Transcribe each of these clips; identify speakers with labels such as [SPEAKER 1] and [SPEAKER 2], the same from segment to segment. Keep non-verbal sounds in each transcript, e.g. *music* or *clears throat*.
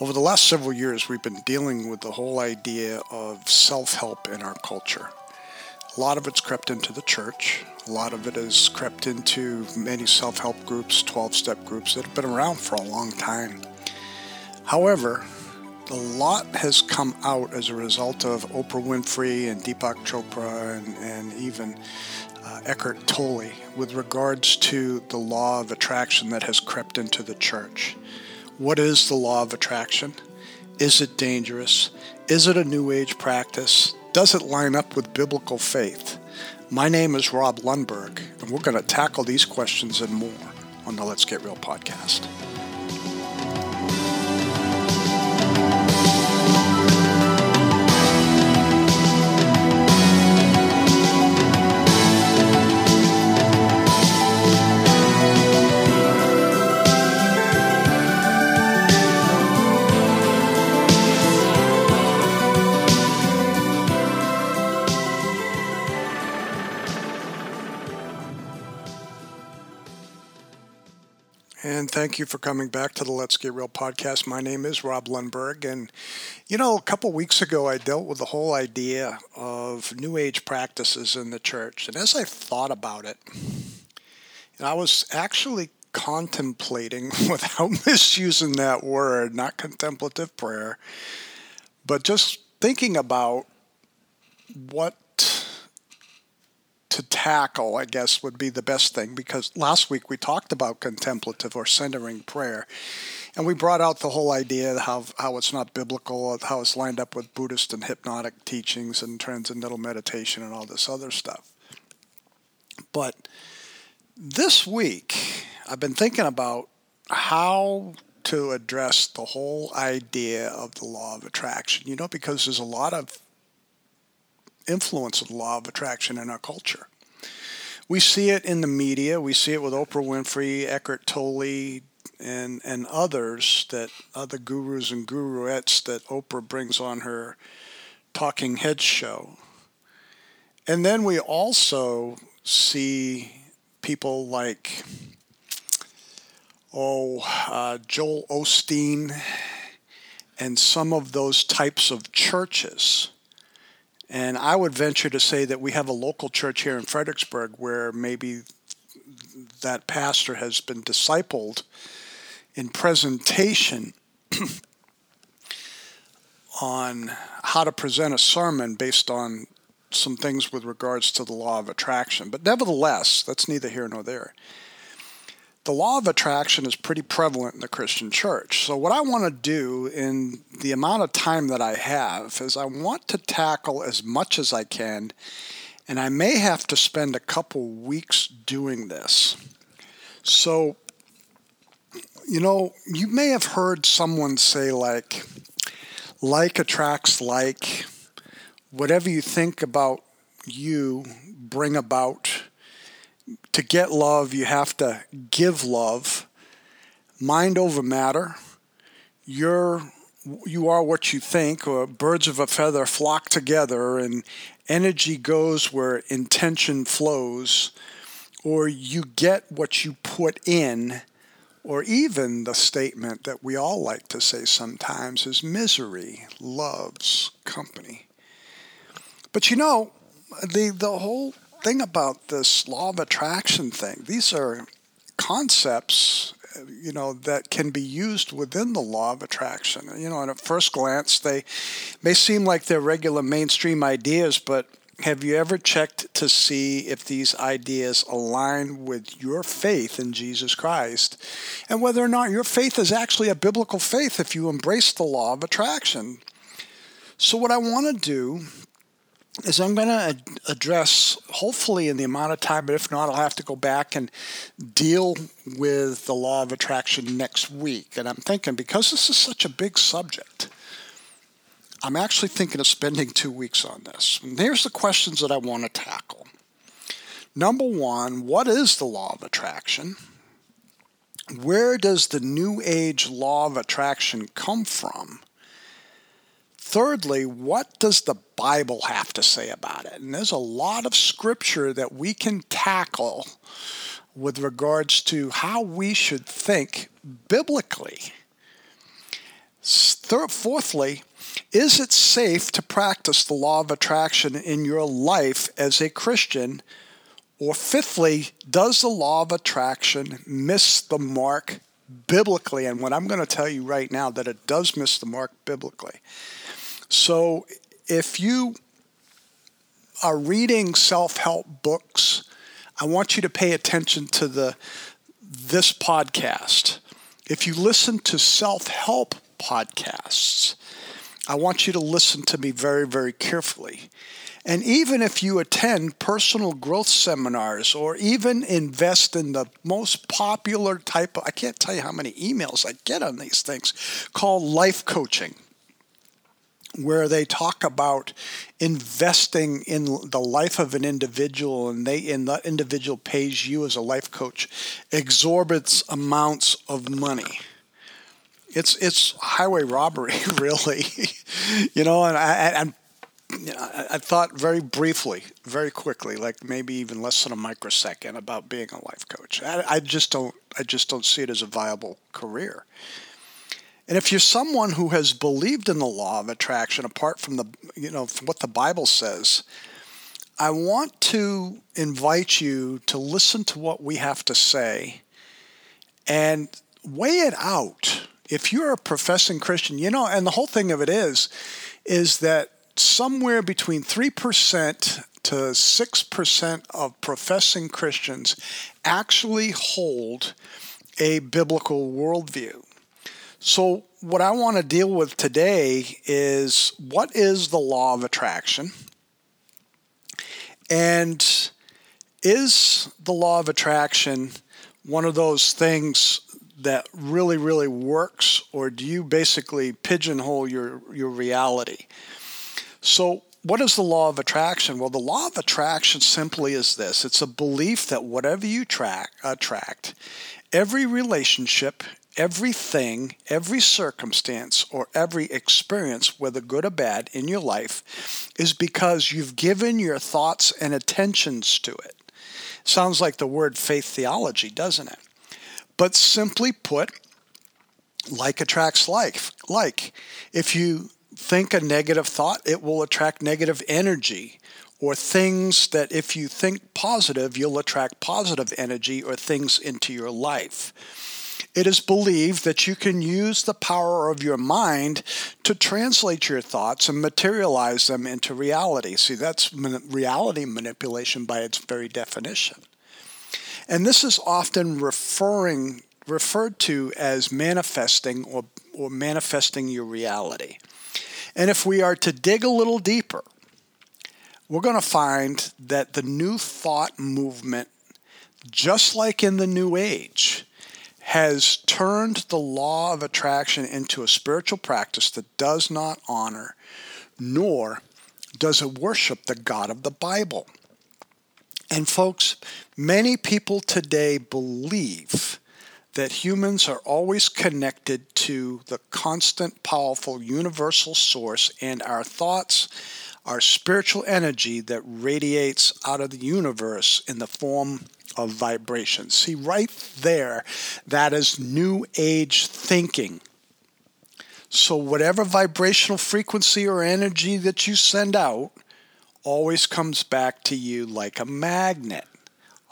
[SPEAKER 1] Over the last several years, we've been dealing with the whole idea of self help in our culture. A lot of it's crept into the church. A lot of it has crept into many self help groups, 12 step groups that have been around for a long time. However, a lot has come out as a result of Oprah Winfrey and Deepak Chopra and, and even uh, Eckhart Tolle with regards to the law of attraction that has crept into the church. What is the law of attraction? Is it dangerous? Is it a New Age practice? Does it line up with biblical faith? My name is Rob Lundberg, and we're going to tackle these questions and more on the Let's Get Real podcast. Thank you for coming back to the Let's Get Real podcast. My name is Rob Lundberg. And, you know, a couple weeks ago, I dealt with the whole idea of New Age practices in the church. And as I thought about it, and I was actually contemplating, *laughs* without *laughs* misusing that word, not contemplative prayer, but just thinking about what to tackle, I guess, would be the best thing because last week we talked about contemplative or centering prayer. And we brought out the whole idea of how, how it's not biblical, how it's lined up with Buddhist and hypnotic teachings and transcendental meditation and all this other stuff. But this week, I've been thinking about how to address the whole idea of the law of attraction, you know, because there's a lot of influence of the law of attraction in our culture. We see it in the media. We see it with Oprah Winfrey, Eckhart Tolle, and and others that other gurus and guruettes that Oprah brings on her talking heads show. And then we also see people like oh uh, Joel Osteen and some of those types of churches and I would venture to say that we have a local church here in Fredericksburg where maybe that pastor has been discipled in presentation *clears throat* on how to present a sermon based on some things with regards to the law of attraction. But nevertheless, that's neither here nor there the law of attraction is pretty prevalent in the Christian church. So, what I want to do in the amount of time that I have is I want to tackle as much as I can, and I may have to spend a couple weeks doing this. So, you know, you may have heard someone say, like, like attracts like, whatever you think about you, bring about to get love, you have to give love. Mind over matter. You're you are what you think, or birds of a feather flock together, and energy goes where intention flows, or you get what you put in, or even the statement that we all like to say sometimes is misery loves company. But you know, the, the whole thing about this law of attraction thing, these are concepts you know that can be used within the law of attraction you know and at first glance they may seem like they're regular mainstream ideas but have you ever checked to see if these ideas align with your faith in Jesus Christ and whether or not your faith is actually a biblical faith if you embrace the law of attraction? So, what I want to do is I'm going to address, hopefully in the amount of time, but if not, I'll have to go back and deal with the law of attraction next week. And I'm thinking, because this is such a big subject, I'm actually thinking of spending two weeks on this. And here's the questions that I want to tackle. Number one, what is the law of attraction? Where does the New Age law of attraction come from? Thirdly, what does the Bible have to say about it? And there's a lot of scripture that we can tackle with regards to how we should think biblically. Third, fourthly, is it safe to practice the law of attraction in your life as a Christian? Or fifthly, does the law of attraction miss the mark biblically? And what I'm going to tell you right now that it does miss the mark biblically. So if you are reading self-help books, I want you to pay attention to the this podcast. If you listen to self-help podcasts, I want you to listen to me very, very carefully. And even if you attend personal growth seminars or even invest in the most popular type of, I can't tell you how many emails I get on these things, called life coaching where they talk about investing in the life of an individual and they and that individual pays you as a life coach exorbitant amounts of money it's it's highway robbery *laughs* really you know and i and I thought very briefly, very quickly, like maybe even less than a microsecond, about being a life coach. I, I just don't, I just don't see it as a viable career. And if you're someone who has believed in the law of attraction apart from the, you know, from what the Bible says, I want to invite you to listen to what we have to say and weigh it out. If you're a professing Christian, you know, and the whole thing of it is, is that somewhere between 3% to 6% of professing Christians actually hold a biblical worldview. So, what I want to deal with today is what is the law of attraction? And is the law of attraction one of those things that really, really works, or do you basically pigeonhole your, your reality? So, what is the law of attraction? Well, the law of attraction simply is this it's a belief that whatever you track, attract, every relationship, everything, every circumstance, or every experience, whether good or bad, in your life is because you've given your thoughts and attentions to it. Sounds like the word faith theology, doesn't it? But simply put, like attracts like. Like, if you think a negative thought, it will attract negative energy or things that if you think positive, you'll attract positive energy or things into your life. It is believed that you can use the power of your mind to translate your thoughts and materialize them into reality. See, that's reality manipulation by its very definition. And this is often referring referred to as manifesting or, or manifesting your reality. And if we are to dig a little deeper, we're going to find that the new thought movement, just like in the New Age, has turned the law of attraction into a spiritual practice that does not honor nor does it worship the God of the Bible. And folks, many people today believe that humans are always connected to the constant, powerful, universal source, and our thoughts are spiritual energy that radiates out of the universe in the form of vibration. See, right there, that is New Age thinking. So, whatever vibrational frequency or energy that you send out always comes back to you like a magnet.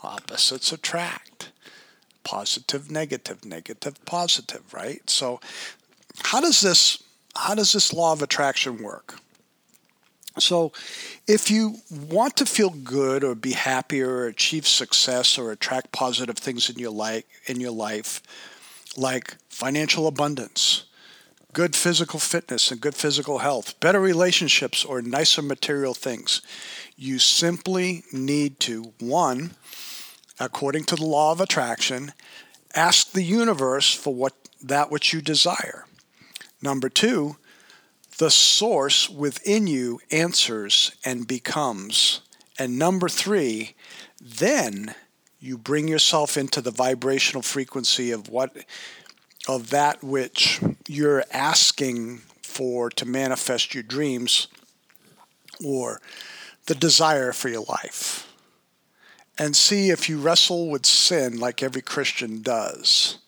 [SPEAKER 1] Opposites attract. Positive, negative, negative, positive, right? So, how does this how does this law of attraction work? So, if you want to feel good or be happier or achieve success or attract positive things in your life, in your life, like financial abundance, good physical fitness and good physical health, better relationships or nicer material things, you simply need to one, according to the law of attraction, ask the universe for what that which you desire. Number 2, the source within you answers and becomes. And number three, then you bring yourself into the vibrational frequency of what of that which you're asking for to manifest your dreams or the desire for your life. And see if you wrestle with sin like every Christian does.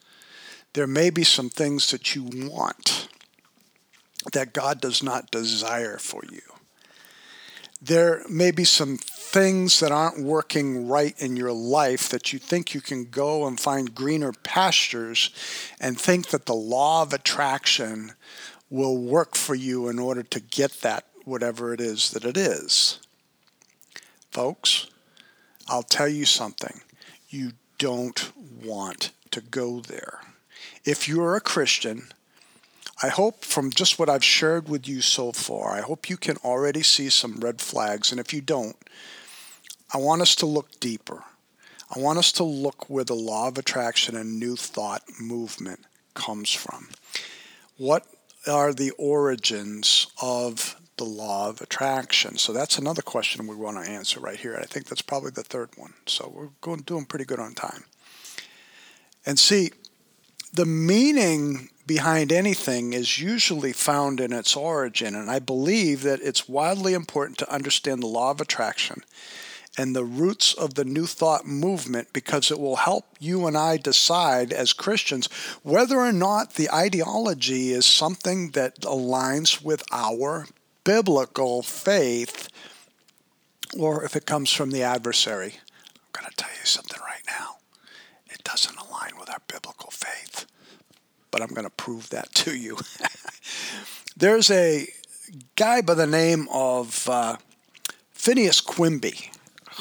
[SPEAKER 1] There may be some things that you want that God does not desire for you. There may be some things that aren't working right in your life that you think you can go and find greener pastures and think that the law of attraction will work for you in order to get that, whatever it is that it is. Folks, I'll tell you something. You don't want to go there. If you're a Christian, I hope from just what I've shared with you so far, I hope you can already see some red flags. And if you don't, I want us to look deeper. I want us to look where the law of attraction and new thought movement comes from. What are the origins of the law of attraction? So that's another question we want to answer right here. I think that's probably the third one. So we're going doing pretty good on time. And see, the meaning behind anything is usually found in its origin, and I believe that it's wildly important to understand the law of attraction and the roots of the New Thought movement because it will help you and I decide as Christians whether or not the ideology is something that aligns with our biblical faith or if it comes from the adversary. I'm going to tell you something right now. It doesn't align with our biblical faith but I'm going to prove that *laughs* to you. There's a guy by the name of uh, Phineas Quimby,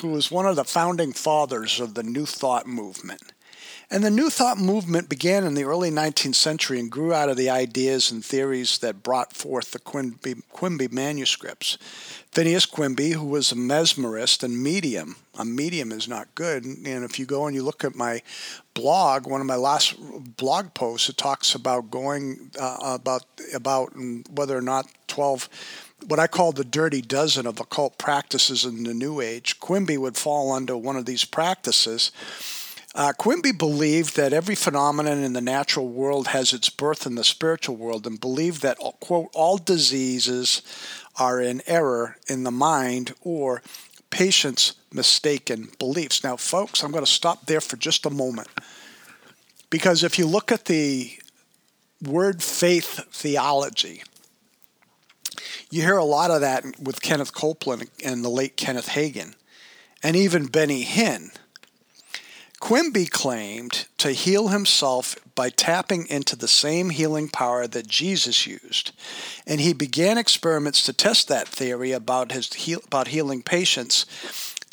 [SPEAKER 1] who was one of the founding fathers of the New Thought movement. And the New Thought movement began in the early 19th century and grew out of the ideas and theories that brought forth the Quimby, Quimby manuscripts. Phineas Quimby, who was a mesmerist and medium, a medium is not good. And if you go and you look at my blog, one of my last blog posts, it talks about going uh, about about whether or not 12 what I call the dirty dozen of occult practices in the New Age. Quimby would fall under one of these practices uh, Quimby believed that every phenomenon in the natural world has its birth in the spiritual world and believed that, quote, all diseases are in error in the mind or patients' mistaken beliefs. Now, folks, I'm going to stop there for just a moment. Because if you look at the word faith theology, you hear a lot of that with Kenneth Copeland and the late Kenneth Hagin, and even Benny Hinn. Quimby claimed to heal himself by tapping into the same healing power that Jesus used, and he began experiments to test that theory about his about healing patients'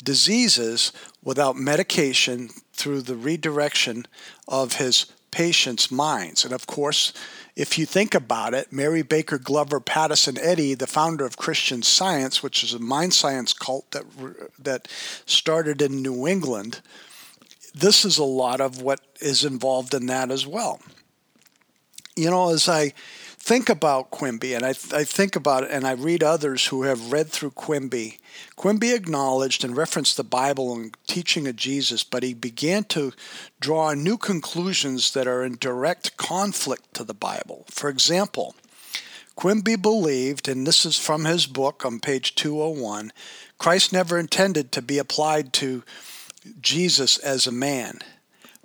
[SPEAKER 1] diseases without medication through the redirection of his patients' minds. And of course, if you think about it, Mary Baker Glover Patterson Eddy, the founder of Christian Science, which is a mind science cult that that started in New England, this is a lot of what is involved in that as well. You know, as I think about Quimby and I, I think about it and I read others who have read through Quimby, Quimby acknowledged and referenced the Bible and teaching of Jesus, but he began to draw new conclusions that are in direct conflict to the Bible. For example, Quimby believed, and this is from his book on page 201, Christ never intended to be applied to Jesus as a man,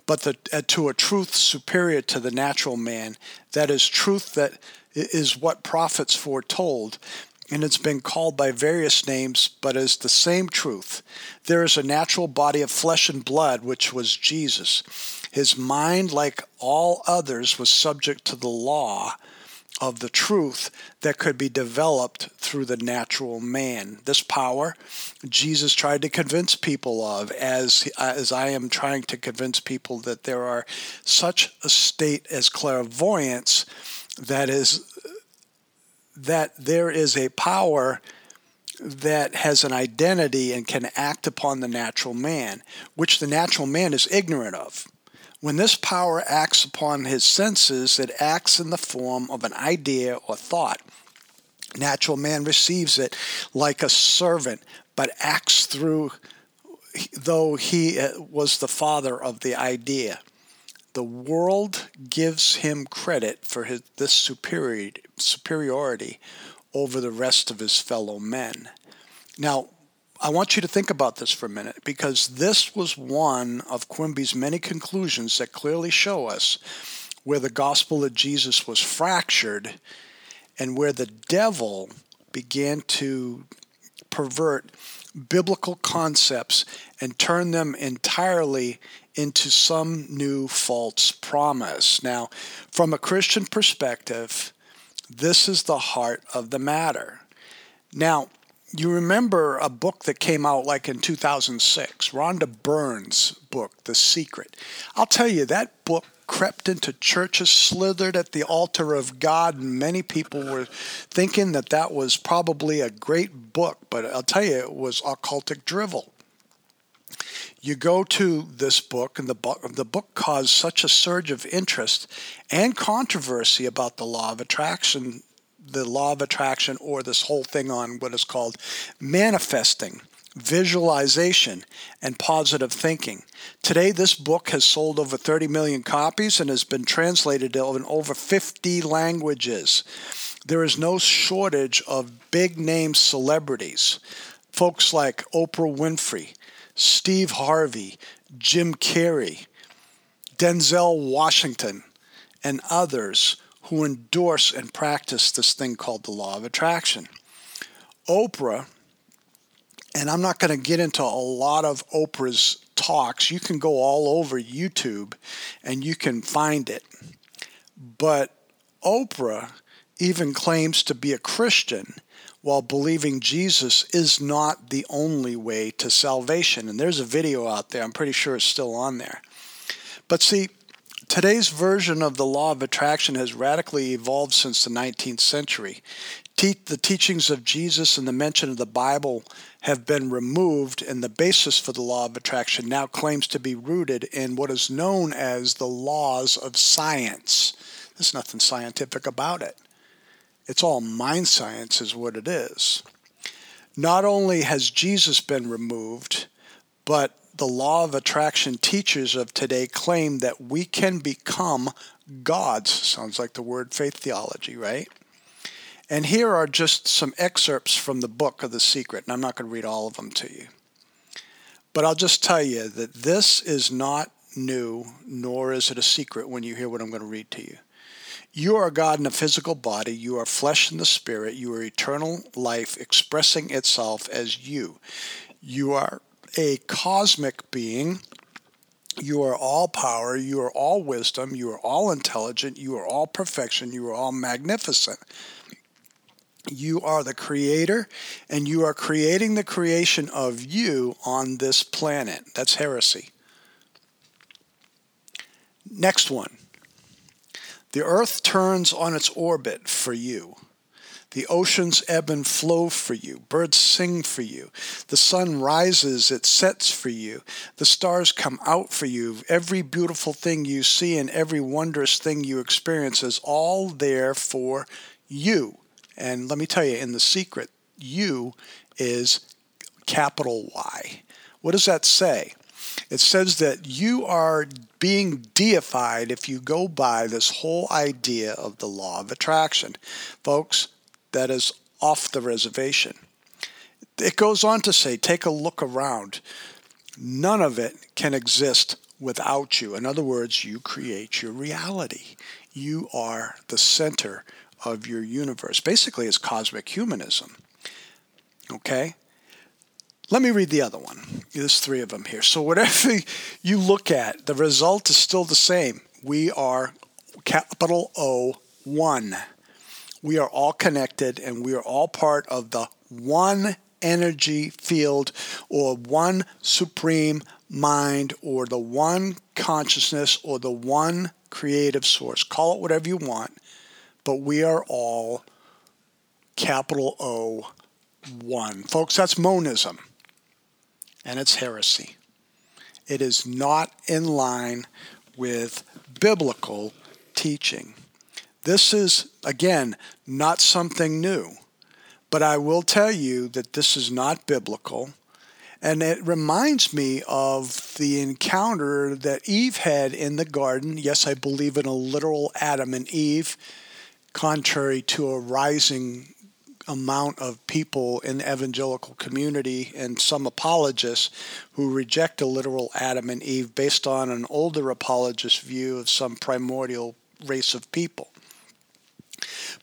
[SPEAKER 1] but the, uh, to a truth superior to the natural man. That is truth that is what prophets foretold, and it's been called by various names, but is the same truth. There is a natural body of flesh and blood, which was Jesus. His mind, like all others, was subject to the law of the truth that could be developed through the natural man. This power Jesus tried to convince people of as as I am trying to convince people that there are such a state as clairvoyance that is that there is a power that has an identity and can act upon the natural man, which the natural man is ignorant of. When this power acts upon his senses, it acts in the form of an idea or thought. Natural man receives it like a servant, but acts through, though he uh, was the father of the idea. The world gives him credit for his, this superiority over the rest of his fellow men. Now, I want you to think about this for a minute because this was one of Quimby's many conclusions that clearly show us where the gospel of Jesus was fractured and where the devil began to pervert biblical concepts and turn them entirely into some new false promise. Now, from a Christian perspective, this is the heart of the matter. Now, you remember a book that came out like in 2006, Rhonda Byrne's book, The Secret. I'll tell you, that book crept into churches, slithered at the altar of God, and many people were thinking that that was probably a great book, but I'll tell you, it was occultic drivel. You go to this book, and the book, the book caused such a surge of interest and controversy about the law of attraction the law of attraction or this whole thing on what is called manifesting, visualization, and positive thinking. Today, this book has sold over 30 million copies and has been translated in over 50 languages. There is no shortage of big name celebrities, folks like Oprah Winfrey, Steve Harvey, Jim Carrey, Denzel Washington, and others who endorse and practice this thing called the law of attraction. Oprah, and I'm not going to get into a lot of Oprah's talks, you can go all over YouTube and you can find it. But Oprah even claims to be a Christian while believing Jesus is not the only way to salvation. And there's a video out there, I'm pretty sure it's still on there. But see, Today's version of the law of attraction has radically evolved since the 19th century. Te- the teachings of Jesus and the mention of the Bible have been removed, and the basis for the law of attraction now claims to be rooted in what is known as the laws of science. There's nothing scientific about it. It's all mind science, is what it is. Not only has Jesus been removed, but the law of attraction teachers of today claim that we can become gods. Sounds like the word faith theology, right? And here are just some excerpts from the book of The Secret, and I'm not going to read all of them to you. But I'll just tell you that this is not new, nor is it a secret when you hear what I'm going to read to you. You are God in a physical body. You are flesh in the spirit. You are eternal life expressing itself as you. You are a cosmic being. You are all power, you are all wisdom, you are all intelligent, you are all perfection, you are all magnificent. You are the creator, and you are creating the creation of you on this planet. That's heresy. Next one. The earth turns on its orbit for you. The oceans ebb and flow for you. Birds sing for you. The sun rises, it sets for you. The stars come out for you. Every beautiful thing you see and every wondrous thing you experience is all there for you. And let me tell you, in the secret, you is capital Y. What does that say? It says that you are being deified if you go by this whole idea of the law of attraction. Folks, that is off the reservation. It goes on to say, take a look around. None of it can exist without you. In other words, you create your reality. You are the center of your universe. Basically, it's cosmic humanism. Okay? Let me read the other one. There's three of them here. So, whatever *laughs* you look at, the result is still the same. We are capital O, one we are all connected and we are all part of the one energy field or one supreme mind or the one consciousness or the one creative source. Call it whatever you want, but we are all capital O one. Folks, that's monism and it's heresy. It is not in line with biblical teaching. This is, again, not something new, but I will tell you that this is not biblical. And it reminds me of the encounter that Eve had in the garden. Yes, I believe in a literal Adam and Eve, contrary to a rising amount of people in the evangelical community and some apologists who reject a literal Adam and Eve based on an older apologist view of some primordial race of people.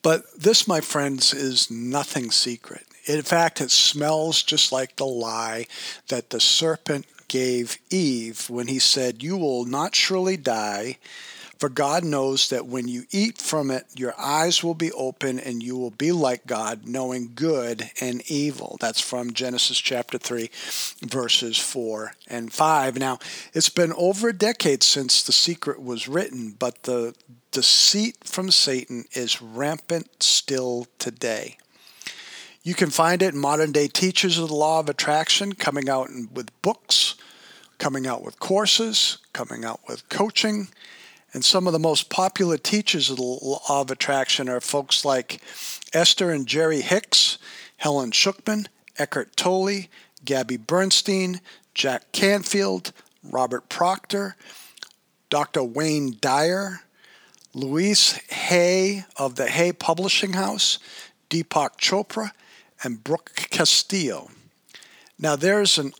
[SPEAKER 1] But this, my friends, is nothing secret. In fact, it smells just like the lie that the serpent gave Eve when he said, You will not surely die. For God knows that when you eat from it, your eyes will be open and you will be like God, knowing good and evil. That's from Genesis chapter 3, verses 4 and 5. Now, it's been over a decade since the secret was written, but the deceit from Satan is rampant still today. You can find it in modern day teachers of the law of attraction coming out with books, coming out with courses, coming out with coaching and some of the most popular teachers of the law of attraction are folks like Esther and Jerry Hicks, Helen Schucman, Eckhart Tolle, Gabby Bernstein, Jack Canfield, Robert Proctor, Dr. Wayne Dyer, Louise Hay of the Hay Publishing House, Deepak Chopra, and Brooke Castillo. Now, there's an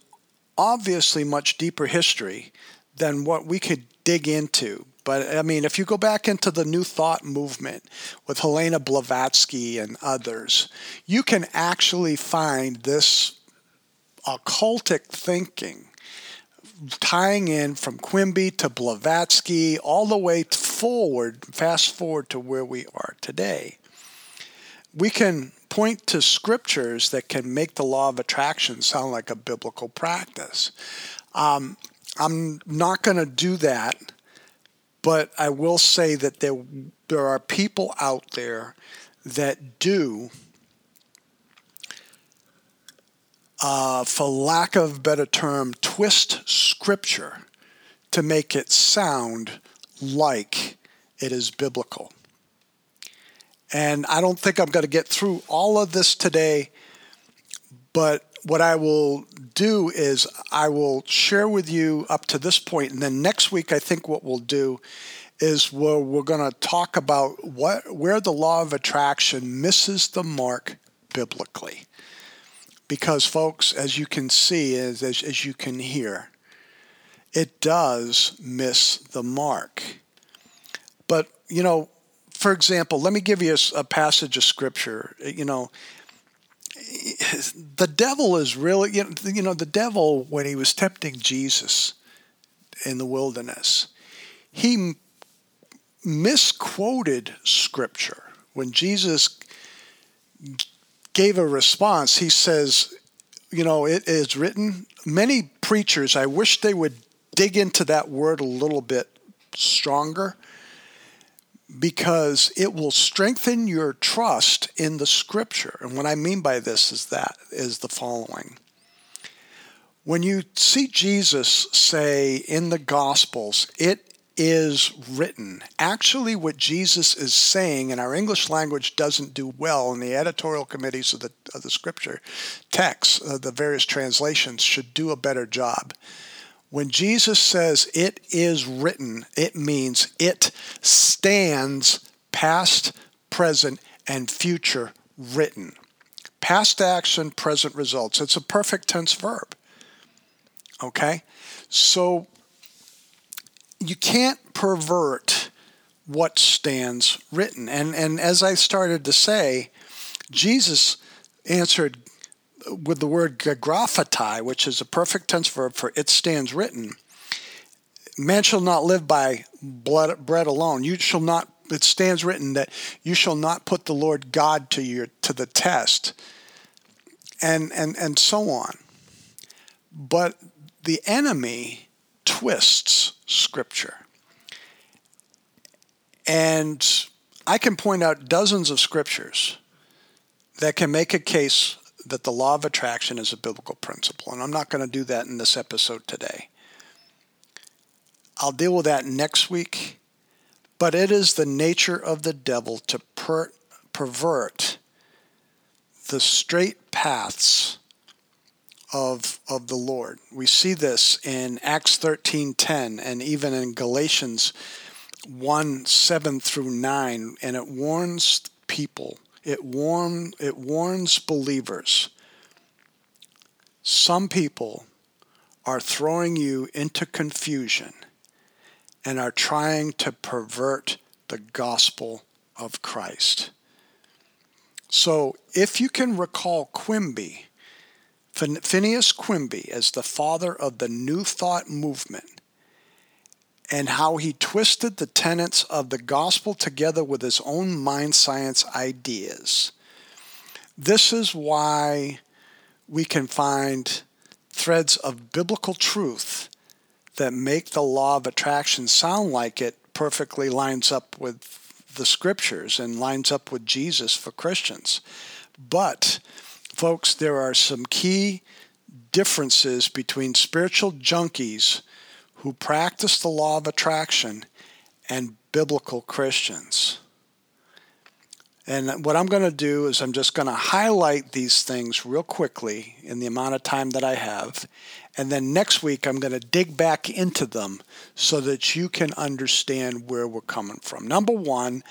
[SPEAKER 1] obviously much deeper history than what we could dig into but I mean, if you go back into the New Thought movement with Helena Blavatsky and others, you can actually find this occultic thinking tying in from Quimby to Blavatsky all the way forward, fast forward to where we are today. We can point to scriptures that can make the law of attraction sound like a biblical practice. Um, I'm not going to do that but I will say that there there are people out there that do, uh, for lack of better term, twist scripture to make it sound like it is biblical. And I don't think I'm going to get through all of this today, but what I will do is I will share with you up to this point, and then next week I think what we'll do is we're, we're going to talk about what where the law of attraction misses the mark biblically. Because, folks, as you can see, as, as, as you can hear, it does miss the mark. But, you know, for example, let me give you a, a passage of scripture. Eh, you know, the devil is really, you know, you know, the devil, when he was tempting Jesus in the wilderness, he misquoted scripture. When Jesus gave a response, he says, you know, it is written, many preachers, I wish they would dig into that word a little bit stronger because it will strengthen your trust in the scripture. And what I mean by this is that is the following. When you see Jesus say in the Gospels, it is written. Actually, what Jesus is saying, and our English language doesn't do well, in the editorial committees of the, of the scripture texts, uh, the various translations, should do a better job. When Jesus says it is written, it means it stands past, present, and future written. Past action, present results. It's a perfect tense verb. Okay? So you can't pervert what stands written. And, and as I started to say, Jesus answered with the word graphatai, which is a perfect tense verb for it stands written, man shall not live by blood, bread alone. You shall not. It stands written that you shall not put the Lord God to your to the test, and and and so on. But the enemy twists Scripture, and I can point out dozens of scriptures that can make a case that the law of attraction is a biblical principle. And I'm not going to do that in this episode today. I'll deal with that next week. But it is the nature of the devil to per- pervert the straight paths of, of the Lord. We see this in Acts 13:10 and even in Galatians 1 7 through 9, and it warns people it, warn, it warns believers. Some people are throwing you into confusion and are trying to pervert the gospel of Christ. So if you can recall Quimby, Phineas Quimby as the father of the New Thought movement, and how he twisted the tenets of the gospel together with his own mind science ideas. This is why we can find threads of biblical truth that make the law of attraction sound like it perfectly lines up with the scriptures and lines up with Jesus for Christians. But, folks, there are some key differences between spiritual junkies who practice the law of attraction and biblical Christians. And what I'm going to do is I'm just going to highlight these things real quickly in the amount of time that I have. And then next week, I'm going to dig back into them so that you can understand where we're coming from. Number one,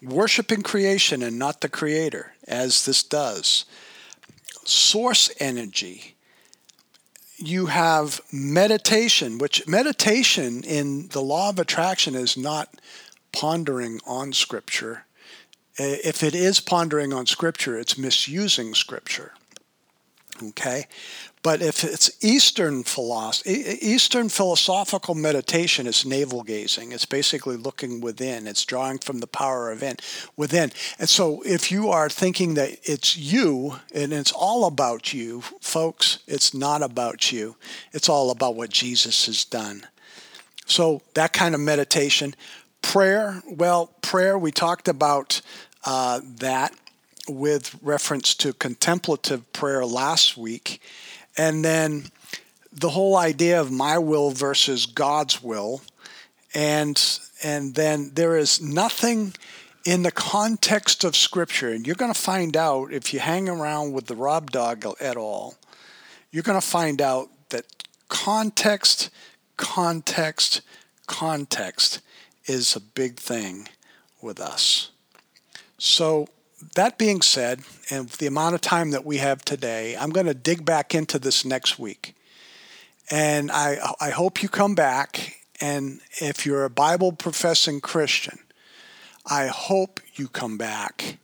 [SPEAKER 1] worshiping creation and not the creator, as this does. Source energy. You have meditation, which meditation in the law of attraction is not pondering on Scripture if it is pondering on Scripture, it's misusing Scripture. Okay? But if it's Eastern philosophy, Eastern philosophical meditation is navel gazing. It's basically looking within. It's drawing from the power of in, within. And so, if you are thinking that it's you and it's all about you, folks, it's not about you. It's all about what Jesus has done. So that kind of meditation, prayer. Well, prayer. We talked about uh, that with reference to contemplative prayer last week. And then the whole idea of my will versus God's will. And, and then there is nothing in the context of Scripture, and you're going to find out if you hang around with the Rob Dog at all, you're going to find out that context, context, context is a big thing with us. So, that being said, and the amount of time that we have today, I'm going to dig back into this next week. And I, I hope you come back. And if you're a Bible professing Christian, I hope you come back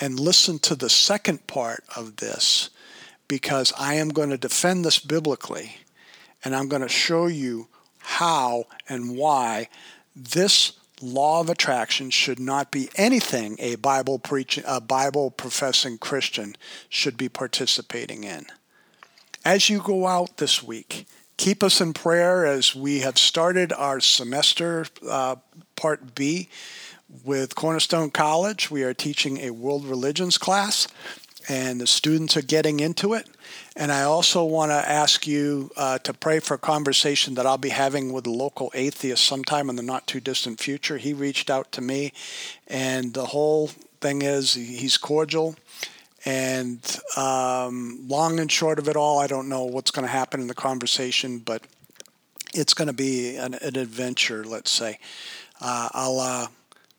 [SPEAKER 1] and listen to the second part of this because I am going to defend this biblically and I'm going to show you how and why this law of attraction should not be anything a Bible preaching, a Bible professing Christian should be participating in. As you go out this week, keep us in prayer as we have started our semester uh, part B with Cornerstone College. We are teaching a world religions class, and the students are getting into it. And I also want to ask you uh, to pray for a conversation that I'll be having with a local atheist sometime in the not too distant future. He reached out to me, and the whole thing is he's cordial. And um, long and short of it all, I don't know what's going to happen in the conversation, but it's going to be an, an adventure, let's say. Uh, I'll uh,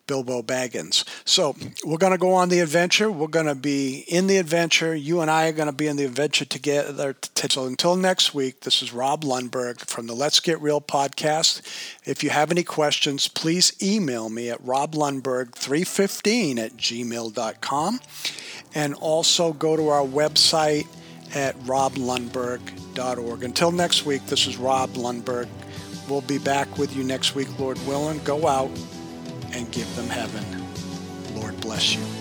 [SPEAKER 1] Bilbo Baggins. So we're going to go on the adventure. We're going to be in the adventure. You and I are going to be in the adventure together. So until next week, this is Rob Lundberg from the Let's Get Real podcast. If you have any questions, please email me at roblundberg315 at gmail.com. And also go to our website at roblundberg.org. Until next week, this is Rob Lundberg. We'll be back with you next week, Lord willing. Go out and give them heaven. Lord bless you.